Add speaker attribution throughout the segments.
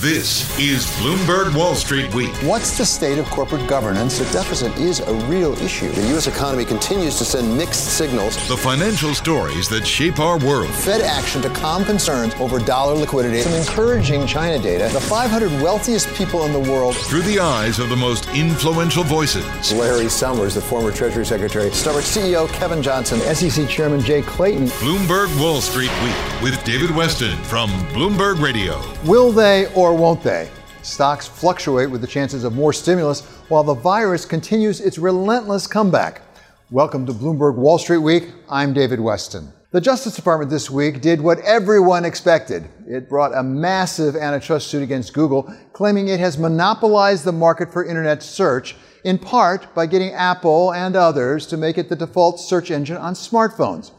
Speaker 1: This is Bloomberg Wall Street Week.
Speaker 2: What's the state of corporate governance? The deficit is a real issue. The U.S. economy continues to send mixed signals.
Speaker 1: The financial stories that shape our world.
Speaker 2: Fed action to calm concerns over dollar liquidity. Some encouraging China data. The 500 wealthiest people in the world.
Speaker 1: Through the eyes of the most influential voices.
Speaker 2: Larry Summers, the former Treasury Secretary. Starbucks CEO Kevin Johnson. SEC Chairman Jay Clayton.
Speaker 1: Bloomberg Wall Street Week with David Westin from Bloomberg Radio.
Speaker 2: Will they or won't they? Stocks fluctuate with the chances of more stimulus while the virus continues its relentless comeback. Welcome to Bloomberg Wall Street Week. I'm David Westin. The Justice Department this week did what everyone expected. It brought a massive antitrust suit against Google, claiming it has monopolized the market for internet search, in part by getting Apple and others to make it the default search engine on smartphones.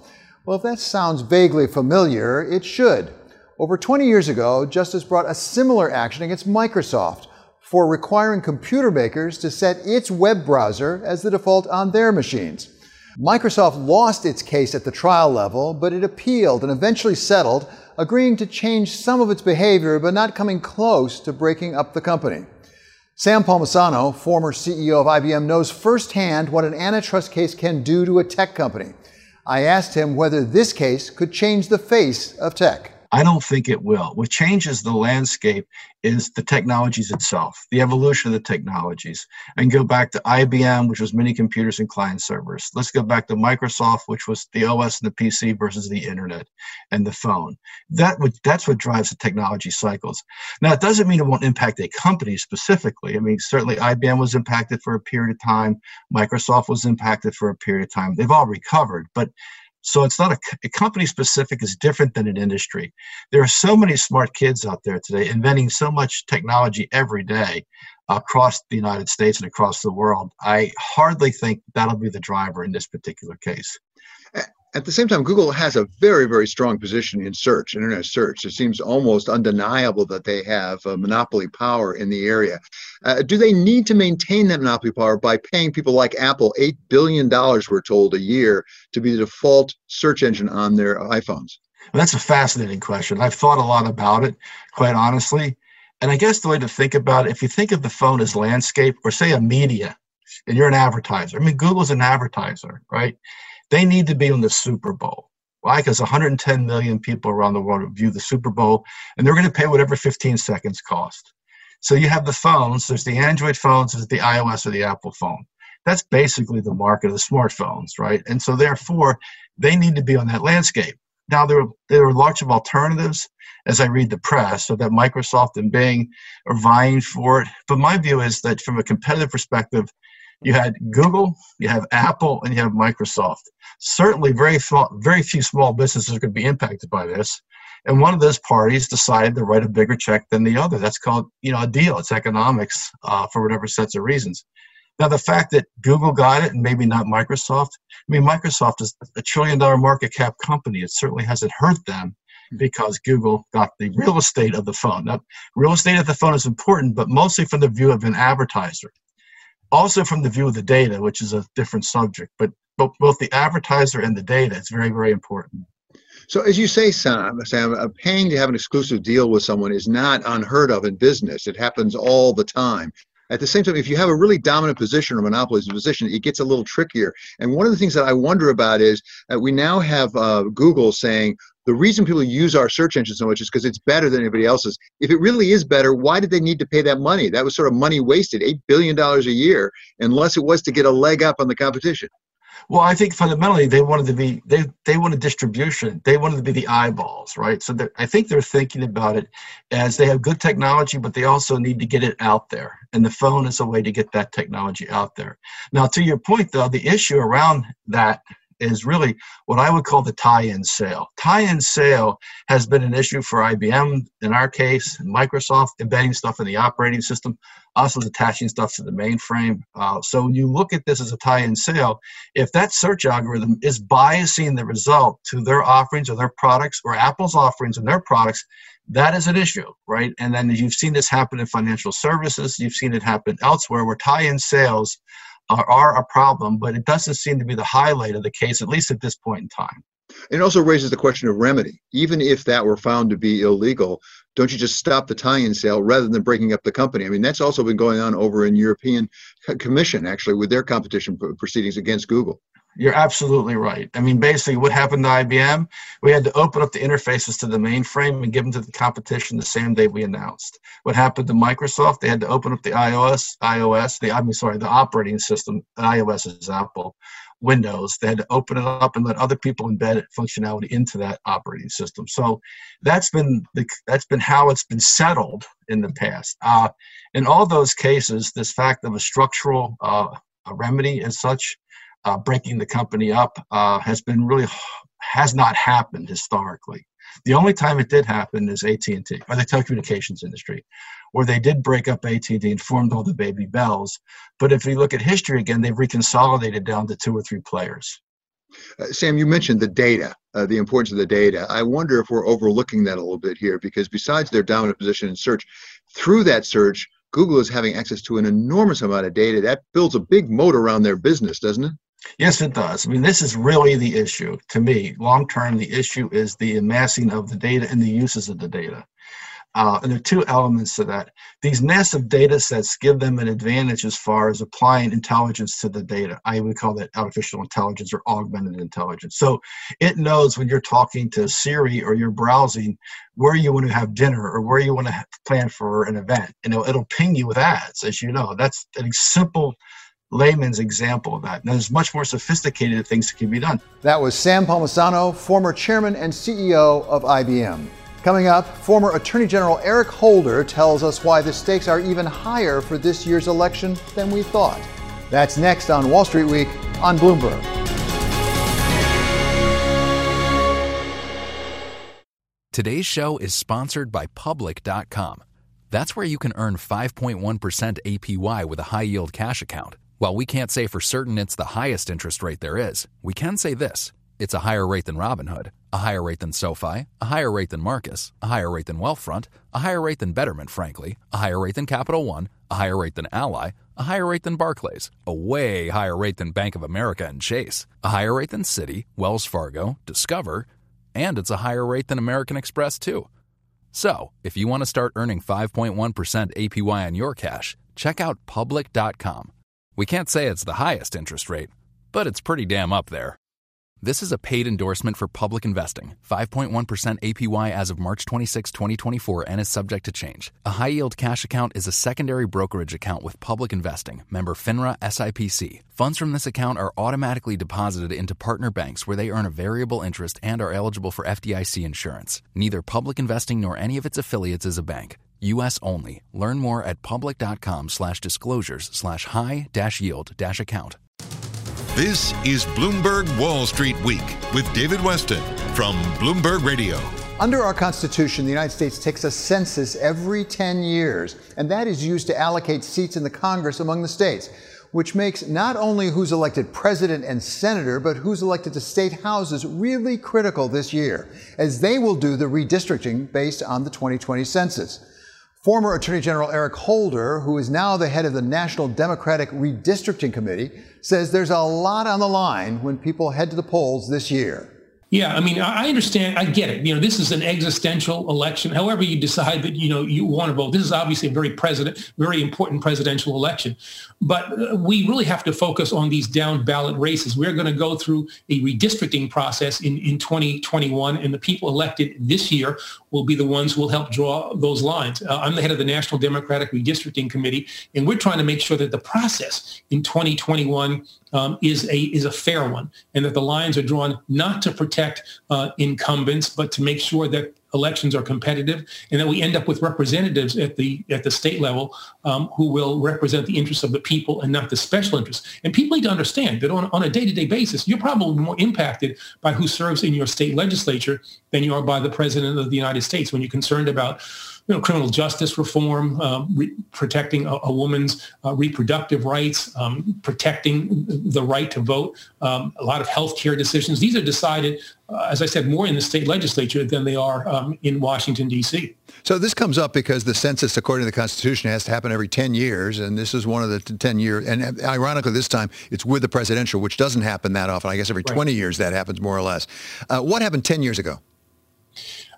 Speaker 2: Well, if that sounds vaguely familiar, it should. Over 20 years ago, Justice brought a similar action against Microsoft for requiring computer makers to set its web browser as the default on their machines. Microsoft lost its case at the trial level, but it appealed and eventually settled, agreeing to change some of its behavior, but not coming close to breaking up the company. Sam Palmisano, former CEO of IBM, knows firsthand what an antitrust case can do to a tech company. I asked him whether this case could change the face of tech.
Speaker 3: I don't think it will. What changes the landscape is the technologies itself, the evolution of the technologies. And go back to IBM, which was mini computers and client servers. Let's go back to Microsoft, which was the OS and the PC versus the internet and the phone. That would that's what drives the technology cycles. Now it doesn't mean it won't impact a company specifically. I mean, certainly IBM was impacted for a period of time, Microsoft was impacted for a period of time. They've all recovered, but so it's not a, a, company specific is different than an industry. There are so many smart kids out there today inventing so much technology every day across the United States and across the world. I hardly think that'll be the driver in this particular case.
Speaker 2: At the same time, Google has a very, very strong position in search, internet search. It seems almost undeniable that they have a monopoly power in the area. Uh, do they need to maintain that monopoly power by paying people like Apple $8 billion, we're told, a year to be the default search engine on their iPhones?
Speaker 3: Well, that's a fascinating question. I've thought a lot about it, quite honestly. And I guess the way to think about it, if you think of the phone as landscape or say a media, and you're an advertiser, I mean, Google's an advertiser, right? They need to be on the Super Bowl. Why? Because 110 million people around the world view the Super Bowl, and they're going to pay whatever 15 seconds cost. So you have the phones. There's the Android phones. There's the iOS or the Apple phone. That's basically the market of the smartphones, right? And so therefore, they need to be on that landscape. Now there are, there are lots of alternatives as I read the press, so that Microsoft and Bing are vying for it. But my view is that from a competitive perspective, you had Google, you have Apple, and you have Microsoft. Certainly, very small, very few small businesses could be impacted by this. And one of those parties decided to write a bigger check than the other. That's called, you know, a deal. It's economics uh, for whatever sets of reasons. Now, the fact that Google got it and maybe not Microsoft, I mean, Microsoft is a trillion dollar market cap company. It certainly hasn't hurt them because Google got the real estate of the phone. Now, real estate of the phone is important, but mostly from the view of an advertiser. Also from the view of the data, which is a different subject, but both, both the advertiser and the data is very, very important.
Speaker 2: So, as you say, Sam, Sam, paying to have an exclusive deal with someone is not unheard of in business. It happens all the time. At the same time, if you have a really dominant position or monopolized position, it gets a little trickier. And one of the things that I wonder about is that we now have uh, Google saying the reason people use our search engine so much is because it's better than anybody else's. If it really is better, why did they need to pay that money? That was sort of money wasted, $8 billion a year, unless it was to get a leg up on the competition.
Speaker 3: Well, I think fundamentally they wanted to be they they wanted distribution. They wanted to be the eyeballs, right? So I think they're thinking about it as they have good technology, but they also need to get it out there, and the phone is a way to get that technology out there. Now, to your point, though, the issue around that is really what I would call the tie-in sale. Tie-in sale has been an issue for IBM in our case, Microsoft embedding stuff in the operating system, also attaching stuff to the mainframe. Uh, so when you look at this as a tie-in sale, if that search algorithm is biasing the result to their offerings or their products or Apple's offerings and their products, that is an issue, right? And then you've seen this happen in financial services, you've seen it happen elsewhere where tie-in sales are, are a problem, but it doesn't seem to be the highlight of the case, at least at this point in time.
Speaker 2: It also raises the question of remedy. Even if that were found to be illegal, don't you just stop the tie-in sale rather than breaking up the company? I mean, that's also been going on over in European Commission, actually, with their competition proceedings against Google.
Speaker 3: You're absolutely right. I mean, basically, what happened to IBM? We had to open up the interfaces to the mainframe and give them to the competition the same day we announced. What happened to Microsoft? They had to open up the iOS, iOS, the I mean, sorry, the operating system. iOS is Apple. Windows. They had to open it up and let other people embed functionality into that operating system. So that's been the, that's been how it's been settled in the past. Uh, in all those cases, this fact of a structural uh, a remedy as such uh, breaking the company up uh, has been really has not happened historically. The only time it did happen is AT&T or the telecommunications industry, where they did break up AT&T and formed all the baby bells. But if you look at history again, they've reconsolidated down to two or three players.
Speaker 2: Uh, Sam, you mentioned the data, uh, the importance of the data. I wonder if we're overlooking that a little bit here because besides their dominant position in search, through that search, Google is having access to an enormous amount of data. That builds a big moat around their business, doesn't it?
Speaker 3: Yes, it does. I mean, this is really the issue to me. Long term, the issue is the amassing of the data and the uses of the data. Uh, and there are two elements to that. These massive data sets give them an advantage as far as applying intelligence to the data. I would call that artificial intelligence or augmented intelligence. So it knows when you're talking to Siri or you're browsing where you want to have dinner or where you want to plan for an event. You know, it'll ping you with ads, as you know. That's a simple layman's example of that. Now, there's much more sophisticated things that can be done.
Speaker 2: That was Sam Palmisano, former chairman and CEO of IBM. Coming up, former Attorney General Eric Holder tells us why the stakes are even higher for this year's election than we thought. That's next on Wall Street Week on Bloomberg.
Speaker 4: Today's show is sponsored by Public.com. That's where you can earn 5.1% APY with a high yield cash account. While we can't say for certain it's the highest interest rate there is, we can say this it's a higher rate than Robinhood, a higher rate than SoFi, a higher rate than Marcus, a higher rate than Wealthfront, a higher rate than Betterment, frankly, a higher rate than Capital One, a higher rate than Ally, a higher rate than Barclays, a way higher rate than Bank of America and Chase, a higher rate than Citi, Wells Fargo, Discover, and it's a higher rate than American Express, too. So, if you want to start earning 5.1% APY on your cash, check out public.com. We can't say it's the highest interest rate, but it's pretty damn up there. This is a paid endorsement for public investing. 5.1% APY as of March 26, 2024, and is subject to change. A high yield cash account is a secondary brokerage account with public investing, member FINRA SIPC. Funds from this account are automatically deposited into partner banks where they earn a variable interest and are eligible for FDIC insurance. Neither public investing nor any of its affiliates is a bank. U.S. only. Learn more at public.com slash disclosures slash high dash yield dash account.
Speaker 1: This is Bloomberg Wall Street Week with David Westin from Bloomberg Radio.
Speaker 2: Under our Constitution, the United States takes a census every 10 years, and that is used to allocate seats in the Congress among the states. which makes not only who's elected president and senator, but who's elected to state houses really critical this year, as they will do the redistricting based on the 2020 census. Former Attorney General Eric Holder, who is now the head of the National Democratic Redistricting Committee, says there's a lot on the line when people head to the polls this year.
Speaker 5: Yeah, I mean, I understand. I get it. You know, this is an existential election. However, you decide that you know you want to vote. This is obviously a very president, very important presidential election. But uh, we really have to focus on these down ballot races. We're going to go through a redistricting process in in 2021, and the people elected this year will be the ones who will help draw those lines. Uh, I'm the head of the National Democratic Redistricting Committee, and we're trying to make sure that the process in 2021 um, is a is a fair one, and that the lines are drawn not to protect uh, incumbents, but to make sure that elections are competitive, and that we end up with representatives at the at the state level um, who will represent the interests of the people and not the special interests. And people need to understand that on, on a day-to-day basis, you're probably more impacted by who serves in your state legislature than you are by the president of the United States when you're concerned about you know, criminal justice reform, um, re- protecting a, a woman's uh, reproductive rights, um, protecting the right to vote, um, a lot of health care decisions. These are decided, uh, as I said, more in the state legislature than they are um, in Washington, D.C.
Speaker 2: So this comes up because the census, according to the Constitution, has to happen every 10 years, and this is one of the 10 years. And ironically, this time it's with the presidential, which doesn't happen that often. I guess every 20 years that happens more or less. Uh, what happened 10 years ago?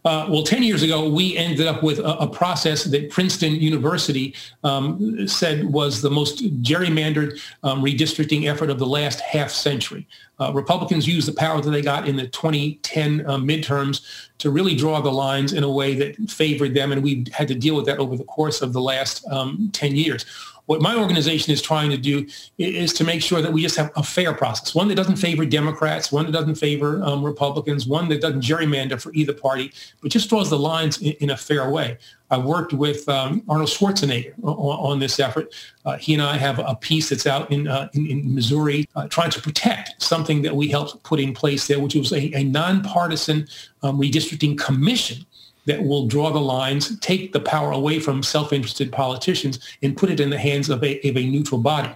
Speaker 5: Uh, well, 10 years ago, we ended up with a, a process that Princeton University um, said was the most gerrymandered um, redistricting effort of the last half century. Uh, Republicans used the power that they got in the 2010 uh, midterms to really draw the lines in a way that favored them, and we had to deal with that over the course of the last um, 10 years. What my organization is trying to do is to make sure that we just have a fair process, one that doesn't favor Democrats, one that doesn't favor um, Republicans, one that doesn't gerrymander for either party, but just draws the lines in, in a fair way. I worked with um, Arnold Schwarzenegger on, on this effort. Uh, he and I have a piece that's out in, uh, in, in, Missouri uh, trying to protect something that we helped put in place there, which was a, a nonpartisan um, redistricting commission that will draw the lines, take the power away from self-interested politicians, and put it in the hands of a, of a neutral body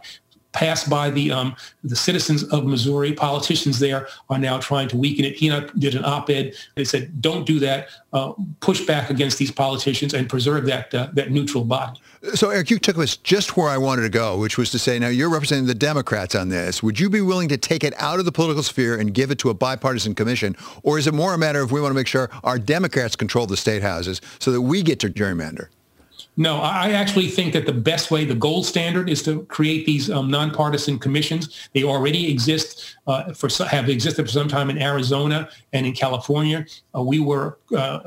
Speaker 5: passed by the um, the citizens of Missouri. Politicians there are now trying to weaken it. He and I did an op-ed. They said, "Don't do that. Uh, push back against these politicians and preserve that uh, that neutral body."
Speaker 2: So, Eric, you took us just where I wanted to go, which was to say, now you're representing the Democrats on this. Would you be willing to take it out of the political sphere and give it to a bipartisan commission, or is it more a matter of we want to make sure our Democrats control the state houses so that we get to gerrymander?
Speaker 5: No, I actually think that the best way, the gold standard, is to create these um, nonpartisan commissions. They already exist uh, for have existed for some time in Arizona and in California. Uh, we were uh,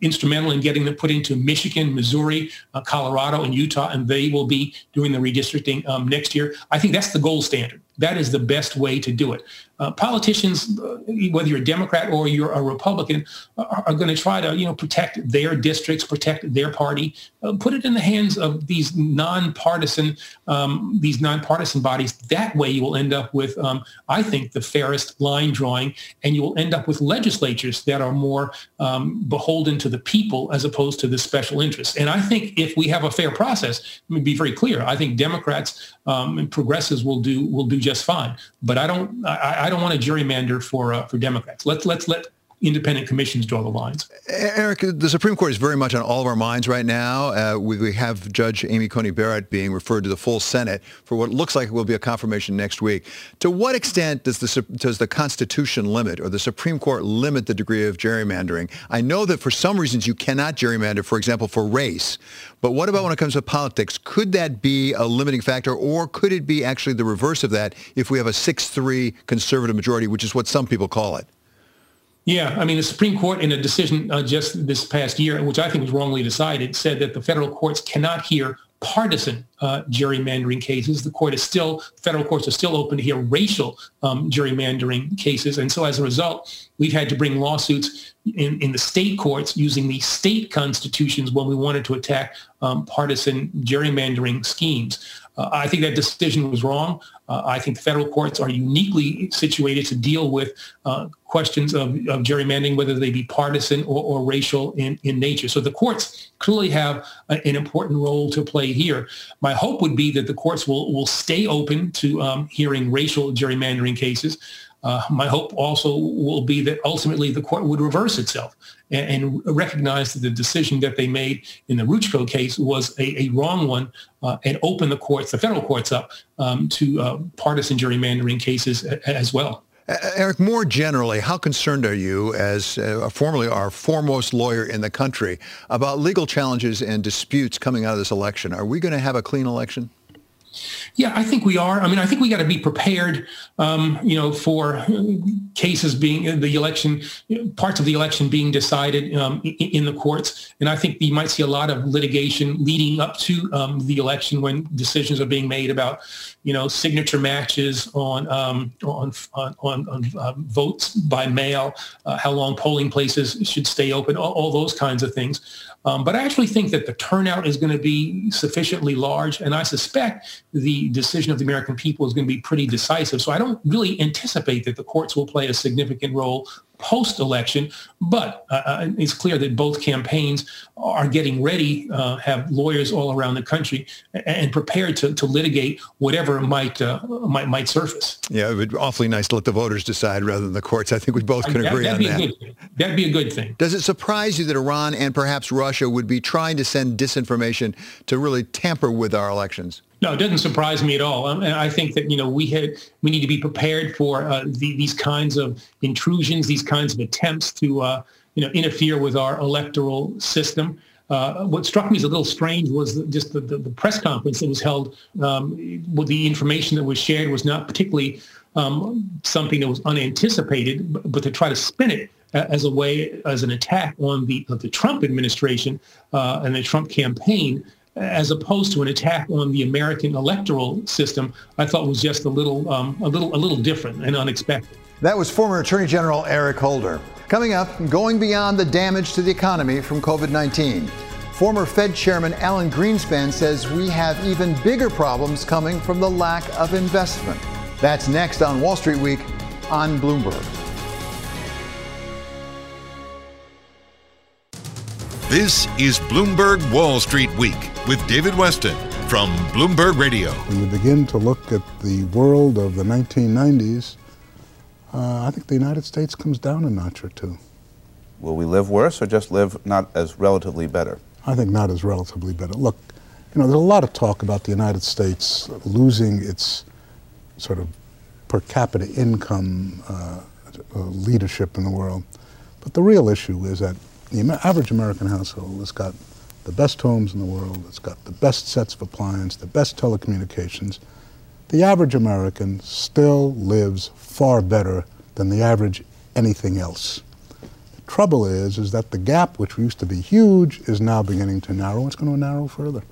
Speaker 5: instrumental in getting them put into Michigan, Missouri, uh, Colorado, and Utah, and they will be doing the redistricting um, next year. I think that's the gold standard. That is the best way to do it. Uh, politicians, uh, whether you're a Democrat or you're a Republican, are, are going to try to, you know, protect their districts, protect their party, put it in the hands of these nonpartisan, um, these nonpartisan bodies. That way, you will end up with, um, I think, the fairest line drawing, and you will end up with legislatures that are more um, beholden to the people as opposed to the special interests. And I think if we have a fair process, let me be very clear. I think Democrats um, and progressives will do will do just fine. But I don't I, I don't want to gerrymander for uh, for Democrats. Let's let's let independent commissions draw the lines.
Speaker 2: Eric, the Supreme Court is very much on all of our minds right now. Uh, we, we, have Judge Amy Coney Barrett being referred to the full Senate for what looks like it will be a confirmation next week. To what extent does the, does the Constitution limit or the Supreme Court limit the degree of gerrymandering? I know that for some reasons you cannot gerrymander, for example, for race. But what about when it comes to politics? Could that be a limiting factor or could it be actually the reverse of that if we have a 6-3 conservative majority, which is what some people call it?
Speaker 5: Yeah, I mean, the Supreme Court, in a decision uh, just this past year, which I think was wrongly decided, said that the federal courts cannot hear partisan uh, gerrymandering cases. The court is still, federal courts are still open to hear racial um, gerrymandering cases. And so as a result, we've had to bring lawsuits in, in the state courts using the state constitutions when we wanted to attack um, partisan gerrymandering schemes. Uh, I think that decision was wrong. Uh, I think the federal courts are uniquely situated to deal with uh, questions of, of, gerrymandering, whether they be partisan or, or racial in, in nature. So the courts clearly have a, an important role to play here. My hope would be that the courts will, will stay open to um, hearing racial gerrymandering cases. Uh, my hope also will be that ultimately the court would reverse itself and, and recognize that the decision that they made in the Rucho case was a, a wrong one uh, and open the courts, the federal courts up um, to uh, partisan gerrymandering cases as well.
Speaker 2: Eric, more generally, how concerned are you, as uh, formerly our foremost lawyer in the country, about legal challenges and disputes coming out of this election? Are we going to have a clean election?
Speaker 5: Yeah, I think we are. I mean, I think we got to be prepared, um, you know, for cases being the election, parts of the election being decided um, in, the courts. And I think you might see a lot of litigation leading up to um, the election when decisions are being made about, you know, signature matches on um, on on, on, uh, votes by mail, uh, how long polling places should stay open, all, all those kinds of things. Um, but I actually think that the turnout is going to be sufficiently large, and I suspect the decision of the American people is going to be pretty decisive. So I don't really anticipate that the courts will play a significant role post-election, but uh, uh, it's clear that both campaigns are getting ready, uh, have lawyers all around the country, and prepared to, to litigate whatever might, uh, might might surface.
Speaker 2: Yeah, it would be awfully nice to let the voters decide rather than the courts. I think we both can agree
Speaker 5: that'd
Speaker 2: on
Speaker 5: that. That'd be a good thing.
Speaker 2: Does it surprise you that Iran and perhaps Russia would be trying to send disinformation to really tamper with our elections?
Speaker 5: No, it doesn't surprise me at all. Um, I think that you know we had we need to be prepared for uh, the, these kinds of intrusions, these kinds of attempts to uh, you know interfere with our electoral system. Uh, what struck me as a little strange was just the, the, the press conference that was held. Um, with the information that was shared was not particularly um, something that was unanticipated, but, but, to try to spin it as a way as an attack on the the Trump administration uh, and the Trump campaign as opposed to an attack on the American electoral system, I thought was just a little, um, a little, a little different and unexpected.
Speaker 2: That was former Attorney General Eric Holder. Coming up, going beyond the damage to the economy from COVID-19. Former Fed Chairman Alan Greenspan says we have even bigger problems coming from the lack of investment. That's next on Wall Street Week on Bloomberg.
Speaker 1: This is Bloomberg Wall Street Week with David Westin from Bloomberg Radio.
Speaker 6: When you begin to look at the world of the 1990s, uh, I think the United States comes down a notch or two.
Speaker 7: Will we live worse or just live not as relatively better?
Speaker 6: I think not as relatively better. Look, you know, there's a lot of talk about the United States losing its sort of per capita income uh, uh leadership in the world. But the real issue is that the average American household has got the best homes in the world, it's got the best sets of appliances, the best telecommunications. The average American still lives far better than the average anything else. The trouble is, is that the gap, which used to be huge, is now beginning to narrow. It's going to narrow further.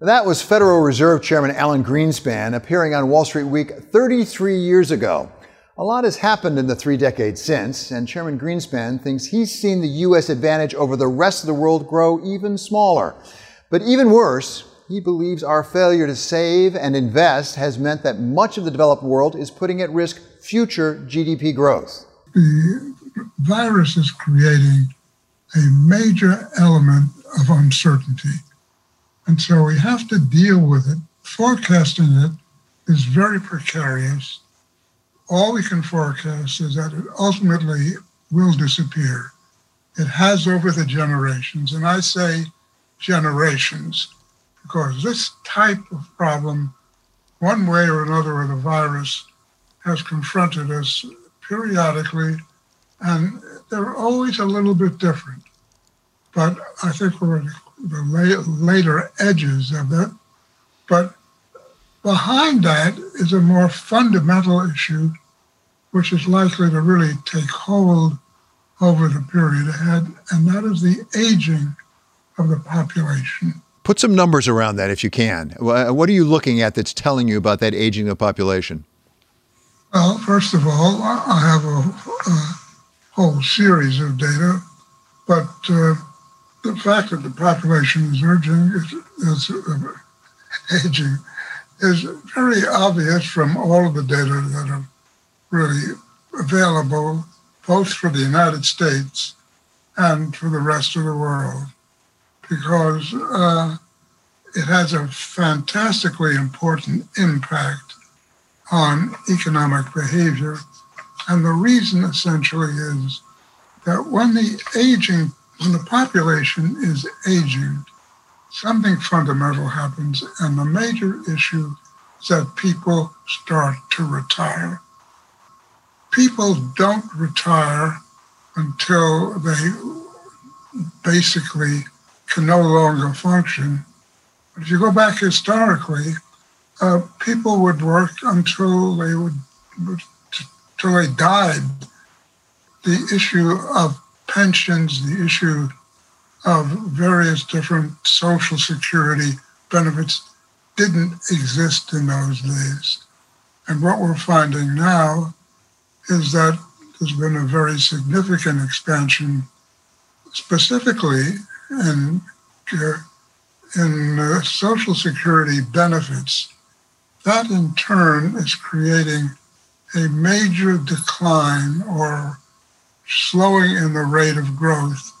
Speaker 2: That was Federal Reserve Chairman Alan Greenspan appearing on Wall Street Week 33 years ago. A lot has happened in the three decades since, and Chairman Greenspan thinks he's seen the U.S. advantage over the rest of the world grow even smaller. But even worse, he believes our failure to save and invest has meant that much of the developed world is putting at risk future GDP growth.
Speaker 8: The virus is creating a major element of uncertainty. And so we have to deal with it. Forecasting it is very precarious all we can forecast is that it ultimately will disappear. It has over the generations, and I say generations because this type of problem, one way or another, with the virus has confronted us periodically, and they're always a little bit different. But I think we're at the later edges of it. But behind that is a more fundamental issue which is likely to really take hold over the period ahead, and that is the aging of the population.
Speaker 2: Put some numbers around that if you can. What are you looking at that's telling you about that aging of the population?
Speaker 8: Well, first of all, I have a, a whole series of data, but uh, the fact that the population is urging is, is uh, aging is very obvious from all of the data that are really available, both for the United States and for the rest of the world, because uh, it has a fantastically important impact on economic behavior. And the reason essentially is that when the aging, when the population is aging, something fundamental happens. And the major issue is that people start to retire. People don't retire until they basically can no longer function. If you go back historically, uh, people would work until they would until they died. The issue of pensions, the issue of various different social security benefits didn't exist in those days. And what we're finding now is that there's been a very significant expansion, specifically in, in uh, social security benefits. That in turn is creating a major decline or slowing in the rate of growth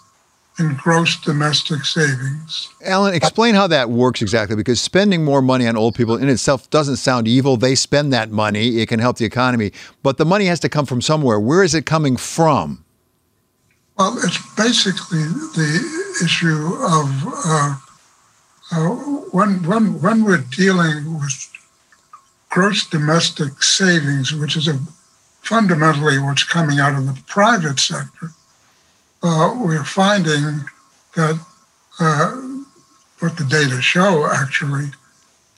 Speaker 8: in gross domestic savings.
Speaker 2: Alan, explain how that works exactly because spending more money on old people in itself doesn't sound evil. They spend that money, it can help the economy, but the money has to come from somewhere. Where is it coming from?
Speaker 8: Well, it's basically the issue of uh, uh, when, when, when we're dealing with gross domestic savings, which is a, fundamentally what's coming out of the private sector uh, we're finding that uh, what the data show actually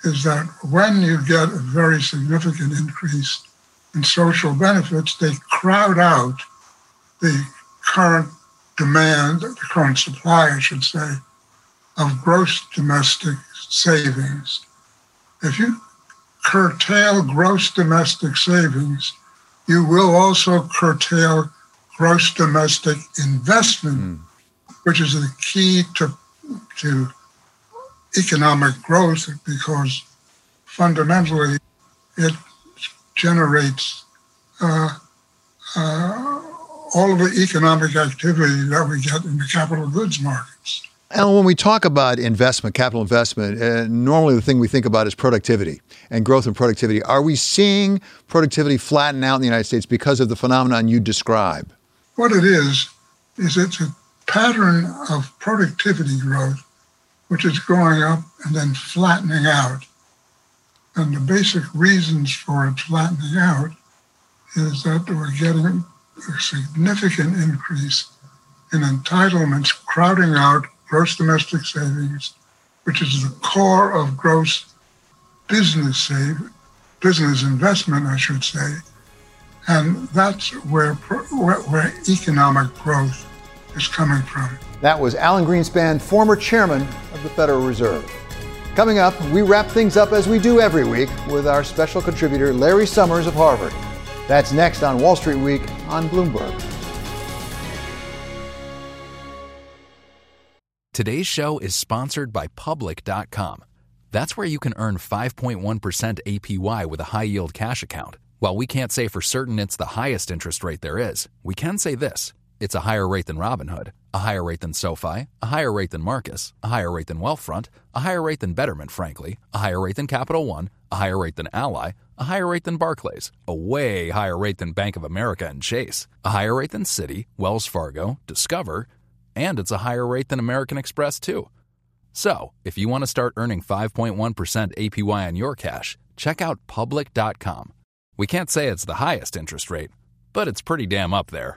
Speaker 8: is that when you get a very significant increase in social benefits, they crowd out the current demand, the current supply, I should say, of gross domestic savings. If you curtail gross domestic savings, you will also curtail gross domestic investment, mm. which is the key to, to economic growth because fundamentally it generates uh, uh, all of the economic activity that we get in the capital goods markets.
Speaker 2: And when we talk about investment, capital investment, uh, normally the thing we think about is productivity and growth and productivity. Are we seeing productivity flatten out in the United States because of the phenomenon you describe?
Speaker 8: What it is, is it's a pattern of productivity growth, which is going up and then flattening out. And the basic reasons for it flattening out is that we're getting a significant increase in entitlements crowding out gross domestic savings, which is the core of gross business save, business investment, I should say, and that's where, where, where economic growth is coming from.
Speaker 2: That was Alan Greenspan, former chairman of the Federal Reserve. Coming up, we wrap things up as we do every week with our special contributor, Larry Summers of Harvard. That's next on Wall Street Week on Bloomberg.
Speaker 4: Today's show is sponsored by Public.com. That's where you can earn 5.1% APY with a high yield cash account. While we can't say for certain it's the highest interest rate there is, we can say this it's a higher rate than Robinhood, a higher rate than SoFi, a higher rate than Marcus, a higher rate than Wealthfront, a higher rate than Betterment, frankly, a higher rate than Capital One, a higher rate than Ally, a higher rate than Barclays, a way higher rate than Bank of America and Chase, a higher rate than Citi, Wells Fargo, Discover, and it's a higher rate than American Express, too. So, if you want to start earning 5.1% APY on your cash, check out public.com. We can't say it's the highest interest rate, but it's pretty damn up there.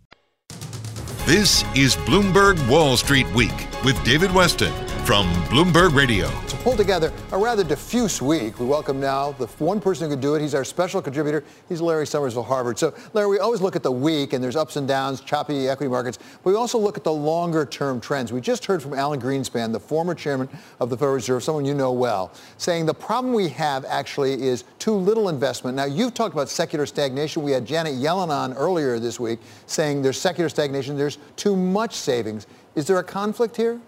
Speaker 1: This is Bloomberg Wall Street Week with David Westin from Bloomberg Radio.
Speaker 2: To pull together a rather diffuse week, we welcome now the one person who could do it. He's our special contributor. He's Larry Summers of Harvard. So, Larry, we always look at the week, and there's ups and downs, choppy equity markets, but we also look at the longer-term trends. We just heard from Alan Greenspan, the former chairman of the Federal Reserve, someone you know well, saying the problem we have actually is too little investment. Now, you've talked about secular stagnation. We had Janet Yellen on earlier this week saying there's secular stagnation, there's too much savings. Is there a conflict here?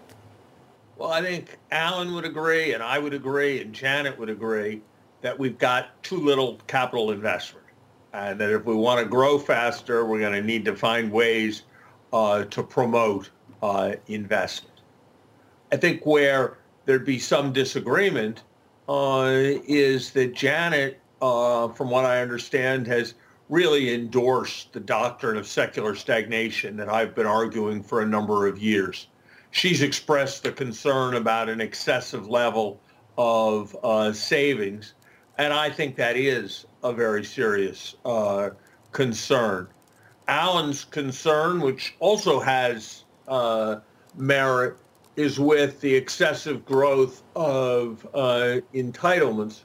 Speaker 9: Well, I think Alan would agree, and I would agree, and Janet would agree that we've got too little capital investment, and that if we want to grow faster, we're going to need to find ways uh, to promote uh, investment. I think where there'd be some disagreement uh, is that Janet, uh, from what I understand, has really endorsed the doctrine of secular stagnation that I've been arguing for a number of years she's expressed the concern about an excessive level of uh, savings. And I think that is a very serious uh, concern. Alan's concern, which also has uh, merit, is with the excessive growth of uh, entitlements.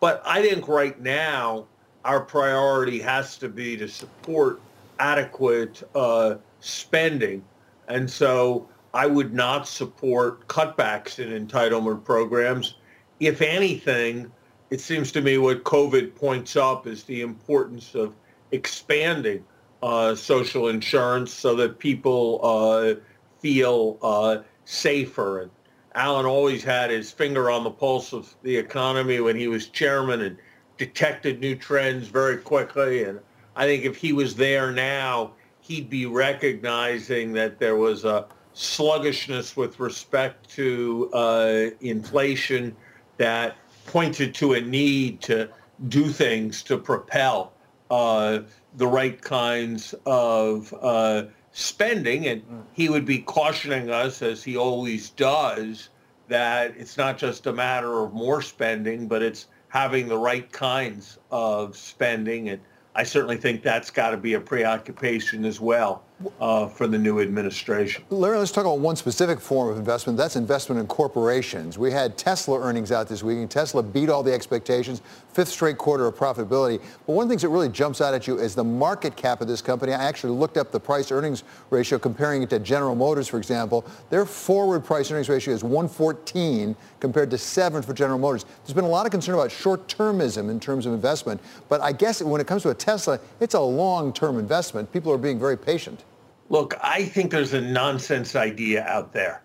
Speaker 9: But I think right now our priority has to be to support adequate uh, spending. And so I would not support cutbacks in entitlement programs. If anything, it seems to me what COVID points up is the importance of expanding uh, social insurance so that people uh, feel uh, safer. And Alan always had his finger on the pulse of the economy when he was chairman and detected new trends very quickly. And I think if he was there now, he'd be recognizing that there was a sluggishness with respect to uh, inflation that pointed to a need to do things to propel uh, the right kinds of uh, spending. And he would be cautioning us, as he always does, that it's not just a matter of more spending, but it's having the right kinds of spending. And I certainly think that's got to be a preoccupation as well uh, for the new administration.
Speaker 2: Larry, let's talk about one specific form of investment. That's investment in corporations. We had Tesla earnings out this week, and Tesla beat all the expectations, fifth straight quarter of profitability. But one of the things that really jumps out at you is the market cap of this company. I actually looked up the price earnings ratio, comparing it to General Motors, for example. Their forward price earnings ratio is 114 compared to 7 for General Motors. There's been a lot of concern about short-termism in terms of investment, but I guess when it comes to a Tesla, it's a long-term investment. People are being very patient.
Speaker 9: Look, I think there's a nonsense idea out there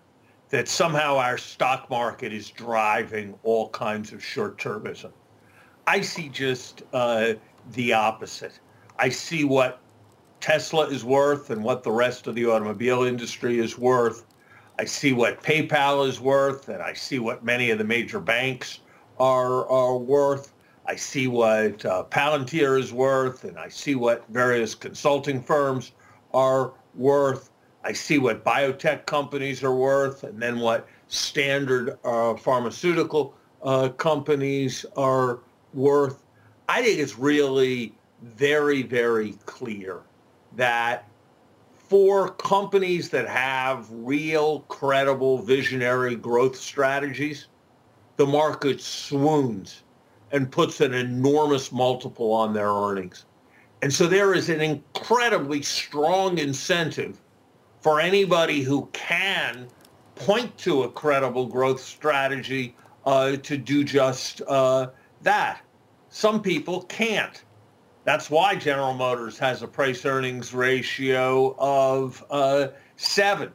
Speaker 9: that somehow our stock market is driving all kinds of short-termism. I see just uh, the opposite. I see what Tesla is worth and what the rest of the automobile industry is worth. I see what PayPal is worth, and I see what many of the major banks are, are worth. I see what uh, Palantir is worth, and I see what various consulting firms are worth. I see what biotech companies are worth, and then what standard uh, pharmaceutical uh, companies are worth. I think it's really very, very clear that for companies that have real, credible, visionary growth strategies, the market swoons and puts an enormous multiple on their earnings. And so there is an incredibly strong incentive for anybody who can point to a credible growth strategy uh, to do just uh, that. Some people can't. That's why General Motors has a price earnings ratio of uh, seven.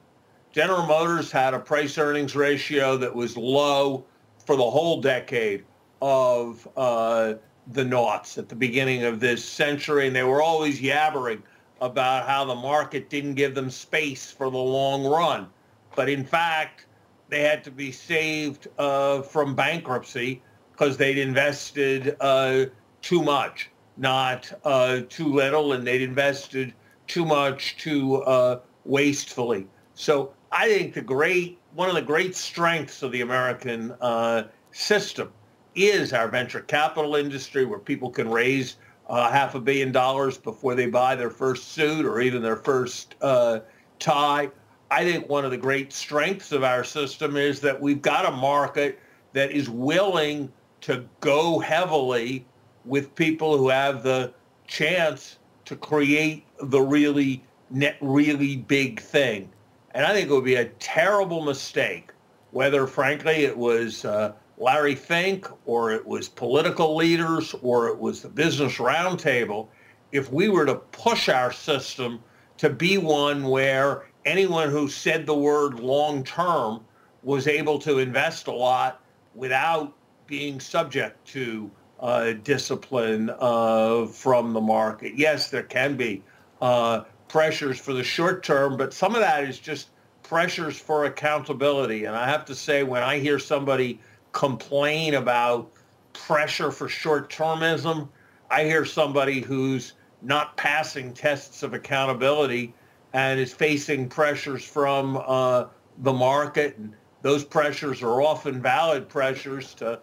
Speaker 9: General Motors had a price earnings ratio that was low for the whole decade of uh, the noughts at the beginning of this century, and they were always yabbering about how the market didn't give them space for the long run. But in fact, they had to be saved uh, from bankruptcy because they'd invested uh, too much, not uh, too little, and they'd invested too much too uh, wastefully. So I think the great one of the great strengths of the American uh, system is our venture capital industry where people can raise uh, half a billion dollars before they buy their first suit or even their first uh, tie. I think one of the great strengths of our system is that we've got a market that is willing to go heavily with people who have the chance to create the really net really big thing. And I think it would be a terrible mistake, whether frankly it was uh, Larry Fink or it was political leaders or it was the business roundtable, if we were to push our system to be one where anyone who said the word long term was able to invest a lot without being subject to uh, discipline uh, from the market. Yes, there can be uh, pressures for the short term, but some of that is just pressures for accountability. And I have to say, when I hear somebody complain about pressure for short-termism, I hear somebody who's not passing tests of accountability and is facing pressures from uh, the market. And those pressures are often valid pressures to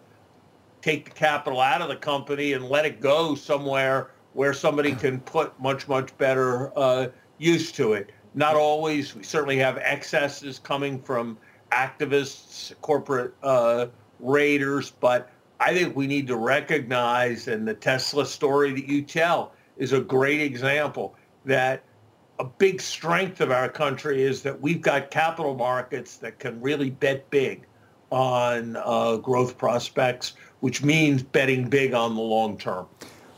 Speaker 9: take the capital out of the company and let it go somewhere where somebody can put much, much better uh, use to it. Not always. We certainly have excesses coming from activists, corporate uh, raiders, but I think we need to recognize, and the Tesla story that you tell is a great example, that a big strength of our country is that we've got capital markets that can really bet big on uh, growth prospects, which means betting big on the long term.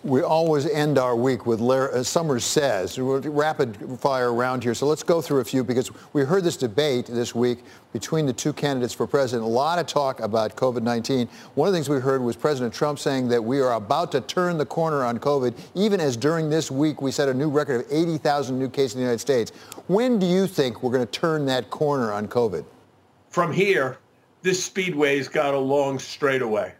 Speaker 2: We always end our week with Larry, uh, Summers Says, rapid fire around here. So let's go through a few because we heard this debate this week between the two candidates for president. A lot of talk about COVID-19. One of the things we heard was President Trump saying that we are about to turn the corner on COVID, even as during this week we set a new record of 80,000 new cases in the United States. When do you think we're going to turn that corner on COVID?
Speaker 9: From here, this speedway's got a long straightaway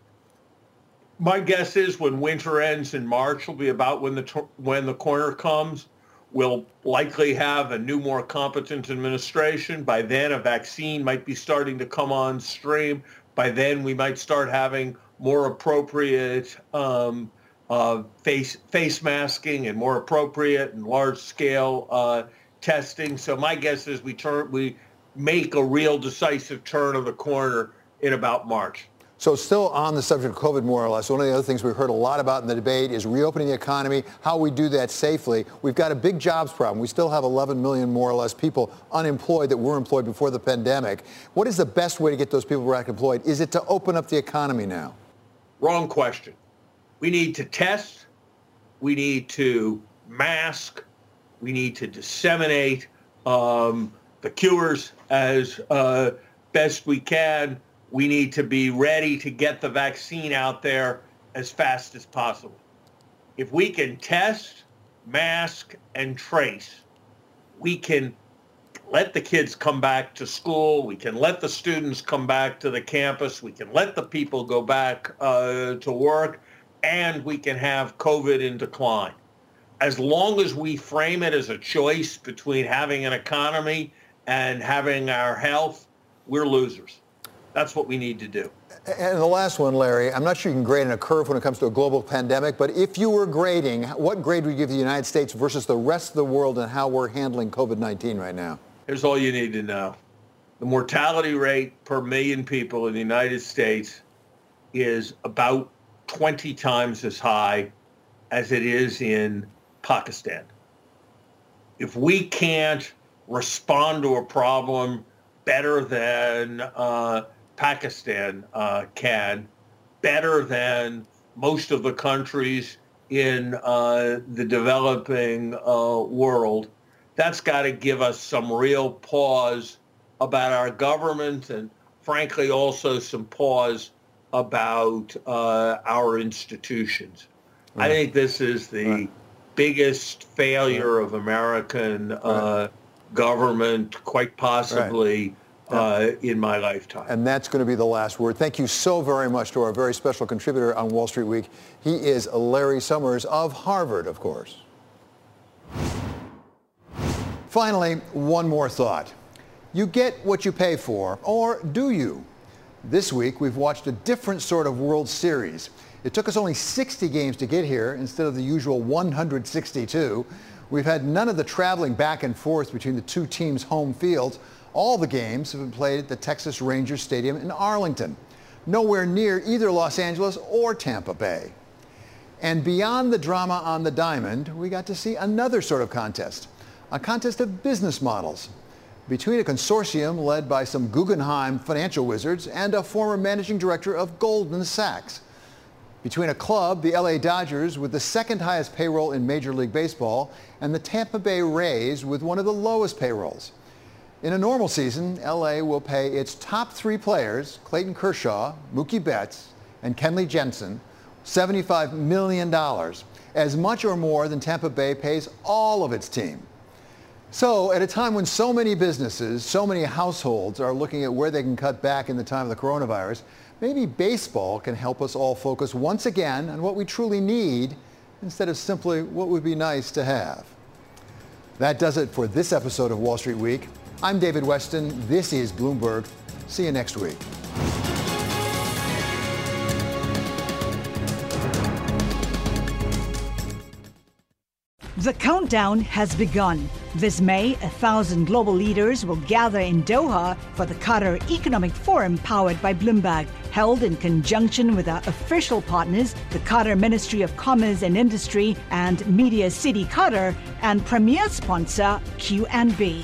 Speaker 9: my guess is when winter ends in March will be about when the when the corner comes. We'll likely have a new, more competent administration. By then, a vaccine might be starting to come on stream. By then, we might start having more appropriate um, uh, face face masking and more appropriate and large scale uh, testing. So my guess is we turn we make a real decisive turn of the corner in about March.
Speaker 2: So still on the subject of COVID more or less, one of the other things we've heard a lot about in the debate is reopening the economy, how we do that safely. We've got a big jobs problem. We still have 11 million more or less people unemployed that were employed before the pandemic. What is the best way to get those people back employed? Is it to open up the economy now?
Speaker 9: Wrong question. We need to test. We need to mask. We need to disseminate um, the cures as uh, best we can we need to be ready to get the vaccine out there as fast as possible. If we can test, mask, and trace, we can let the kids come back to school. We can let the students come back to the campus. We can let the people go back uh, to work. And we can have COVID in decline. As long as we frame it as a choice between having an economy and having our health, we're losers. That's what we need to do.
Speaker 2: And the last one, Larry, I'm not sure you can grade in a curve when it comes to a global pandemic, but if you were grading, what grade would you give the United States versus the rest of the world and how we're handling COVID-19 right now?
Speaker 9: Here's all you need to know. The mortality rate per million people in the United States is about 20 times as high as it is in Pakistan. If we can't respond to a problem better than uh, Pakistan uh, can better than most of the countries in uh, the developing uh, world. That's got to give us some real pause about our government and frankly also some pause about uh, our institutions. Right. I think this is the right. biggest failure right. of American uh, government, quite possibly uh, in my lifetime.
Speaker 2: And that's going to be the last word. Thank you so very much to our very special contributor on Wall Street Week. He is Larry Summers of Harvard, of course. Finally, one more thought. You get what you pay for, or do you? This week, we've watched a different sort of World Series. It took us only 60 games to get here instead of the usual 162. We've had none of the traveling back and forth between the two teams' home fields. All the games have been played at the Texas Rangers Stadium in Arlington, nowhere near either Los Angeles or Tampa Bay. And beyond the drama on the diamond, we got to see another sort of contest, a contest of business models between a consortium led by some Guggenheim financial wizards and a former managing director of Goldman Sachs. Between a club, the LA Dodgers, with the second highest payroll in Major League Baseball, and the Tampa Bay Rays with one of the lowest payrolls. In a normal season, LA will pay its top three players, Clayton Kershaw, Mookie Betts, and Kenley Jansen, $75 million, as much or more than Tampa Bay pays all of its team. So at a time when so many businesses, so many households are looking at where they can cut back in the time of the coronavirus, maybe baseball can help us all focus once again on what we truly need instead of simply what would be nice to have. That does it for this episode of Wall Street Week. I'm David Westin. This is Bloomberg. See you next week.
Speaker 10: The countdown has begun. This May, a thousand global leaders will gather in Doha for the Qatar Economic Forum powered by Bloomberg, held in conjunction with our official partners, the Qatar Ministry of Commerce and Industry and Media City Qatar, and premier sponsor QNB.